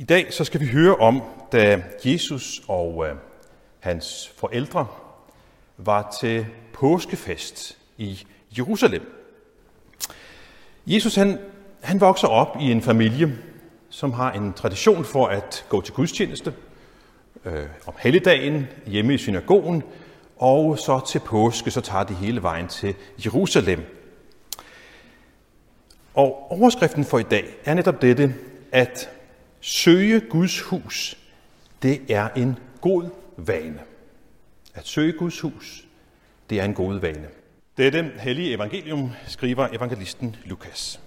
I dag så skal vi høre om, da Jesus og øh, hans forældre var til påskefest i Jerusalem. Jesus han, han vokser op i en familie, som har en tradition for at gå til gudstjeneste øh, om helligdagen hjemme i synagogen, og så til påske, så tager de hele vejen til Jerusalem. Og overskriften for i dag er netop dette, at søge Guds hus, det er en god vane. At søge Guds hus, det er en god vane. Dette hellige evangelium skriver evangelisten Lukas.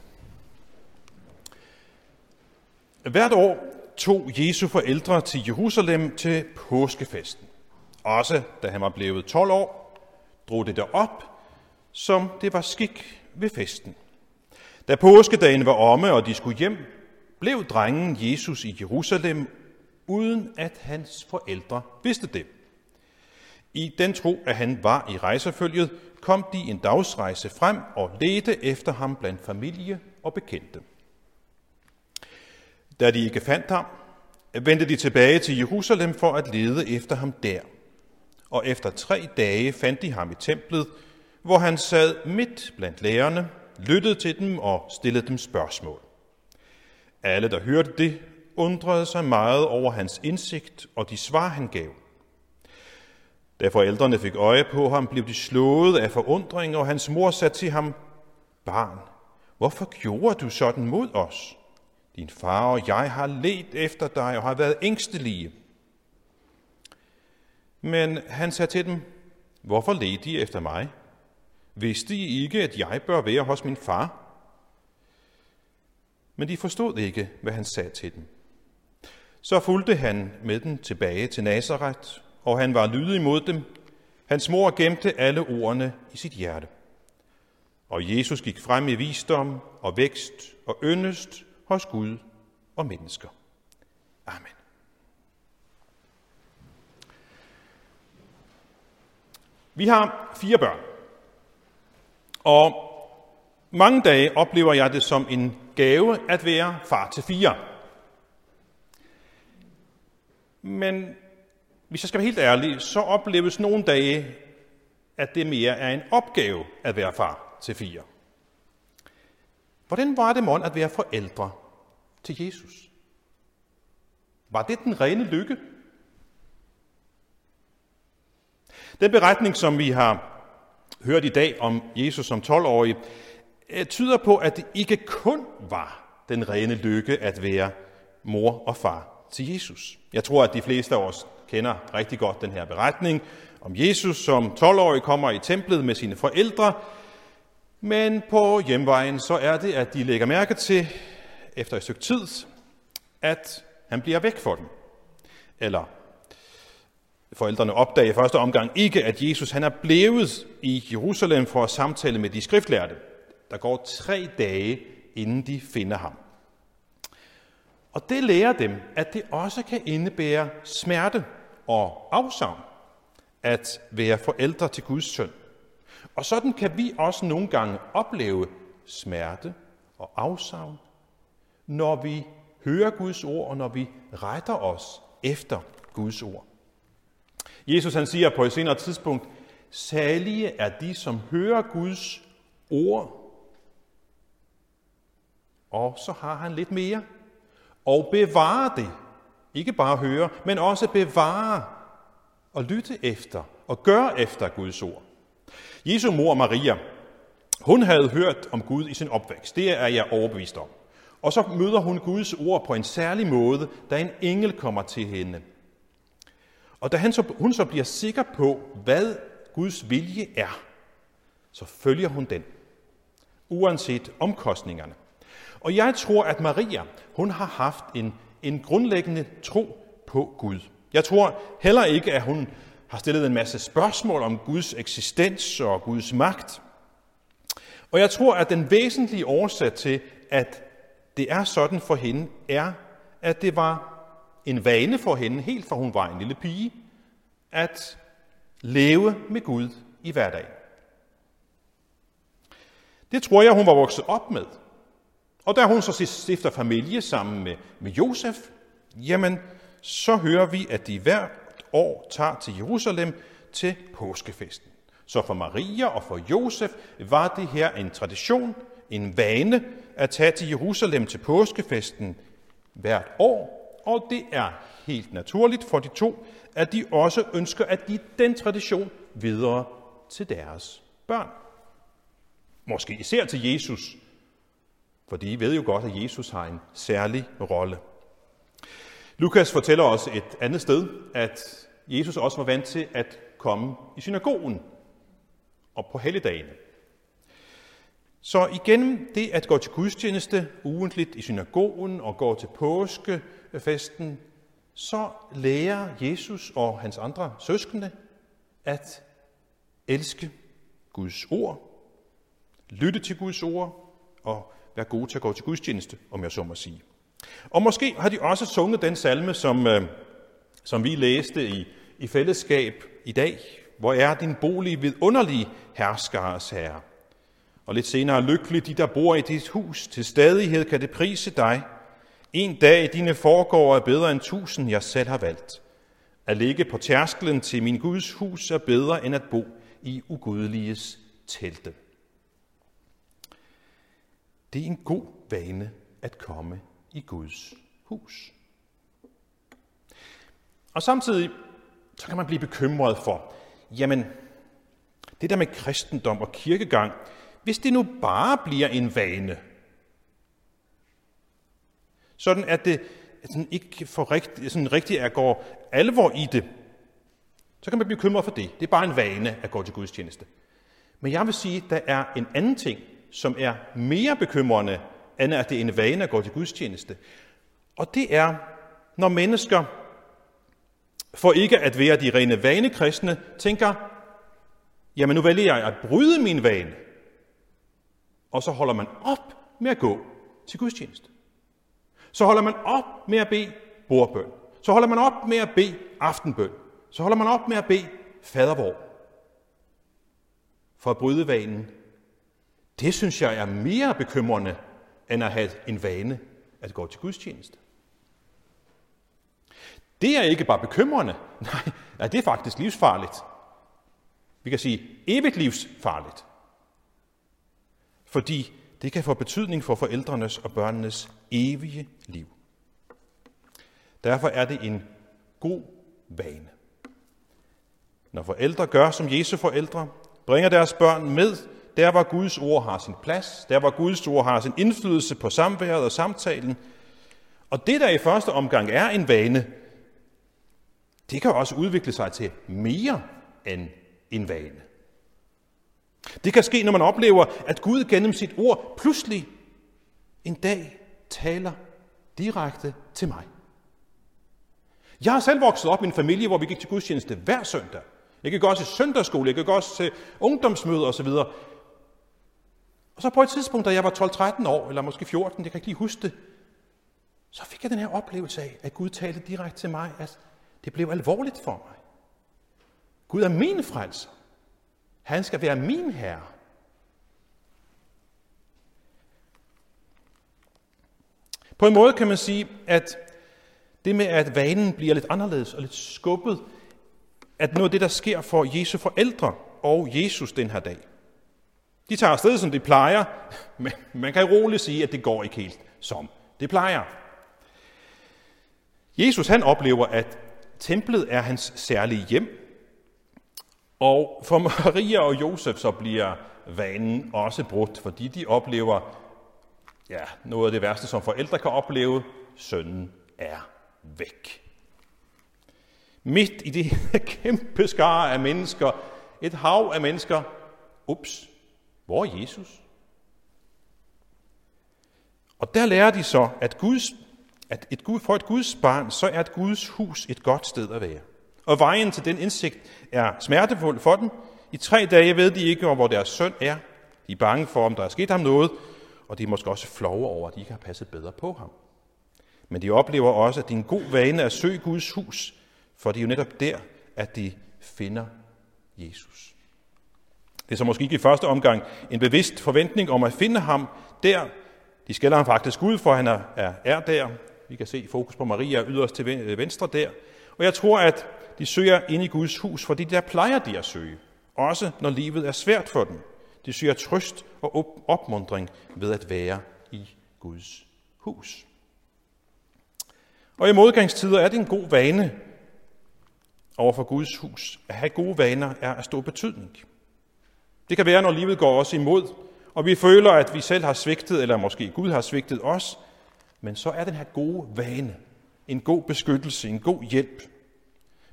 Hvert år tog Jesu forældre til Jerusalem til påskefesten. Også da han var blevet 12 år, drog det derop, som det var skik ved festen. Da påskedagen var omme, og de skulle hjem, blev drengen Jesus i Jerusalem, uden at hans forældre vidste det. I den tro, at han var i rejsefølget, kom de en dagsrejse frem og ledte efter ham blandt familie og bekendte. Da de ikke fandt ham, vendte de tilbage til Jerusalem for at lede efter ham der. Og efter tre dage fandt de ham i templet, hvor han sad midt blandt lærerne, lyttede til dem og stillede dem spørgsmål. Alle, der hørte det, undrede sig meget over hans indsigt og de svar, han gav. Da forældrene fik øje på ham, blev de slået af forundring, og hans mor sagde til ham, Barn, hvorfor gjorde du sådan mod os? Din far og jeg har let efter dig og har været ængstelige. Men han sagde til dem, Hvorfor ledte I efter mig? Vidste I ikke, at jeg bør være hos min far? Men de forstod ikke, hvad han sagde til dem. Så fulgte han med dem tilbage til Nazareth, og han var lydig mod dem. Hans mor gemte alle ordene i sit hjerte. Og Jesus gik frem i visdom og vækst og yndest hos Gud og mennesker. Amen. Vi har fire børn. Og mange dage oplever jeg det som en gave at være far til fire. Men hvis jeg skal være helt ærlig, så opleves nogle dage, at det mere er en opgave at være far til fire. Hvordan var det mon at være forældre til Jesus? Var det den rene lykke? Den beretning, som vi har hørt i dag om Jesus som 12-årig, Øh, tyder på, at det ikke kun var den rene lykke at være mor og far til Jesus. Jeg tror, at de fleste af os kender rigtig godt den her beretning om Jesus, som 12-årig kommer i templet med sine forældre, men på hjemvejen så er det, at de lægger mærke til, efter et stykke tid, at han bliver væk for dem. Eller forældrene opdager i første omgang ikke, at Jesus han er blevet i Jerusalem for at samtale med de skriftlærte. Der går tre dage, inden de finder ham. Og det lærer dem, at det også kan indebære smerte og afsavn at være forældre til Guds søn. Og sådan kan vi også nogle gange opleve smerte og afsavn, når vi hører Guds ord, og når vi retter os efter Guds ord. Jesus han siger på et senere tidspunkt, salige er de, som hører Guds ord, og så har han lidt mere, og bevare det. Ikke bare høre, men også bevare og lytte efter og gøre efter Guds ord. Jesu mor Maria, hun havde hørt om Gud i sin opvækst. Det er jeg overbevist om. Og så møder hun Guds ord på en særlig måde, da en engel kommer til hende. Og da han så, hun så bliver sikker på, hvad Guds vilje er, så følger hun den, uanset omkostningerne. Og jeg tror, at Maria, hun har haft en, en grundlæggende tro på Gud. Jeg tror heller ikke, at hun har stillet en masse spørgsmål om Guds eksistens og Guds magt. Og jeg tror, at den væsentlige årsag til, at det er sådan for hende, er, at det var en vane for hende, helt fra hun var en lille pige, at leve med Gud i hverdagen. Det tror jeg, hun var vokset op med. Og da hun så stifter familie sammen med, med Josef, jamen så hører vi, at de hvert år tager til Jerusalem til påskefesten. Så for Maria og for Josef var det her en tradition, en vane at tage til Jerusalem til påskefesten hvert år, og det er helt naturligt for de to, at de også ønsker at give den tradition videre til deres børn. Måske især til Jesus, fordi I ved jo godt, at Jesus har en særlig rolle. Lukas fortæller os et andet sted, at Jesus også var vant til at komme i synagogen og på helligdagene. Så igen, det at gå til gudstjeneste ugentligt i synagogen og gå til påskefesten, så lærer Jesus og hans andre søskende at elske Guds ord, lytte til Guds ord og være gode til at gå til gudstjeneste, om jeg så må sige. Og måske har de også sunget den salme, som, øh, som vi læste i, i fællesskab i dag. Hvor er din bolig vidunderlig, herskares herre? Og lidt senere, lykkelig de, der bor i dit hus, til stadighed kan det prise dig. En dag i dine foregår er bedre end tusind, jeg selv har valgt. At ligge på tærsklen til min Guds hus er bedre end at bo i ugudeliges telte. Det er en god vane at komme i Guds hus. Og samtidig så kan man blive bekymret for, jamen, det der med kristendom og kirkegang, hvis det nu bare bliver en vane, sådan at det sådan ikke for rigt, sådan rigtig er går alvor i det, så kan man blive bekymret for det. Det er bare en vane at gå til gudstjeneste. Men jeg vil sige, at der er en anden ting, som er mere bekymrende, end at det er en vane at gå til gudstjeneste. Og det er, når mennesker, for ikke at være de rene vanekristne, tænker, jamen nu vælger jeg at bryde min vane. Og så holder man op med at gå til gudstjeneste. Så holder man op med at bede bordbøn. Så holder man op med at bede aftenbøn. Så holder man op med at bede fadervor. For at bryde vanen. Det synes jeg er mere bekymrende, end at have en vane at gå til gudstjeneste. Det er ikke bare bekymrende. Nej, det er faktisk livsfarligt. Vi kan sige evigt livsfarligt. Fordi det kan få betydning for forældrenes og børnenes evige liv. Derfor er det en god vane. Når forældre gør som Jesu forældre, bringer deres børn med, der hvor Guds ord har sin plads, der hvor Guds ord har sin indflydelse på samværet og samtalen. Og det, der i første omgang er en vane, det kan også udvikle sig til mere end en vane. Det kan ske, når man oplever, at Gud gennem sit ord pludselig en dag taler direkte til mig. Jeg har selv vokset op i en familie, hvor vi gik til gudstjeneste hver søndag. Jeg gik også i søndagsskole, jeg gik også til ungdomsmøder osv. Og så på et tidspunkt, da jeg var 12-13 år, eller måske 14, jeg kan ikke lige huske det, så fik jeg den her oplevelse af, at Gud talte direkte til mig, at det blev alvorligt for mig. Gud er min frelser. Han skal være min herre. På en måde kan man sige, at det med, at vanen bliver lidt anderledes og lidt skubbet, at noget af det, der sker for Jesu forældre og Jesus den her dag. De tager afsted, som de plejer, men man kan roligt sige, at det går ikke helt, som det plejer. Jesus han oplever, at templet er hans særlige hjem, og for Maria og Josef så bliver vanen også brudt, fordi de oplever ja, noget af det værste, som forældre kan opleve. Sønnen er væk. Midt i det kæmpe skare af mennesker, et hav af mennesker, ups, hvor er Jesus? Og der lærer de så, at, Guds, at et Gud, for et Guds barn, så er et Guds hus et godt sted at være. Og vejen til den indsigt er smertefuld for dem. I tre dage ved de ikke, hvor deres søn er. De er bange for, om der er sket ham noget, og de er måske også flove over, at de ikke har passet bedre på ham. Men de oplever også, at det er en god vane at søge Guds hus, for det er jo netop der, at de finder Jesus. Det er så måske ikke i første omgang en bevidst forventning om at finde ham der. De skælder ham faktisk ud for, han er, er, er der. Vi kan se fokus på Maria yderst til venstre der. Og jeg tror, at de søger ind i Guds hus, fordi der plejer de at søge. Også når livet er svært for dem. De søger trøst og opmundring ved at være i Guds hus. Og i modgangstider er det en god vane over for Guds hus. At have gode vaner er af stor betydning. Det kan være, når livet går os imod, og vi føler, at vi selv har svigtet, eller måske Gud har svigtet os, men så er den her gode vane en god beskyttelse, en god hjælp.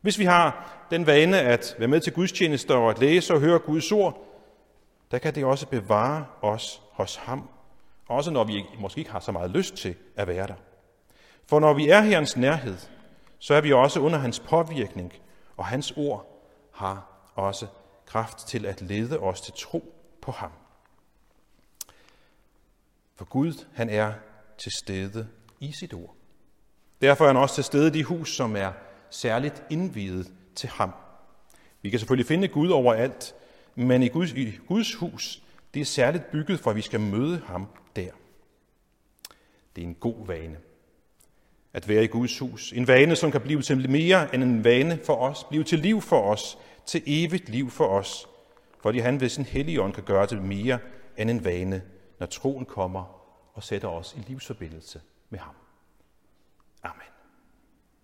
Hvis vi har den vane at være med til gudstjenester og at læse og høre Guds ord, der kan det også bevare os hos ham, også når vi måske ikke har så meget lyst til at være der. For når vi er i hans nærhed, så er vi også under hans påvirkning, og hans ord har også kraft til at lede os til tro på ham. For Gud, han er til stede i sit ord. Derfor er han også til stede i de hus, som er særligt indvidet til ham. Vi kan selvfølgelig finde Gud overalt, men i Guds, i Guds hus, det er særligt bygget for, at vi skal møde ham der. Det er en god vane at være i Guds hus. En vane, som kan blive til mere end en vane for os, blive til liv for os, til evigt liv for os, fordi han ved sin hellige ånd kan gøre det mere end en vane, når troen kommer og sætter os i livsforbindelse med ham. Amen.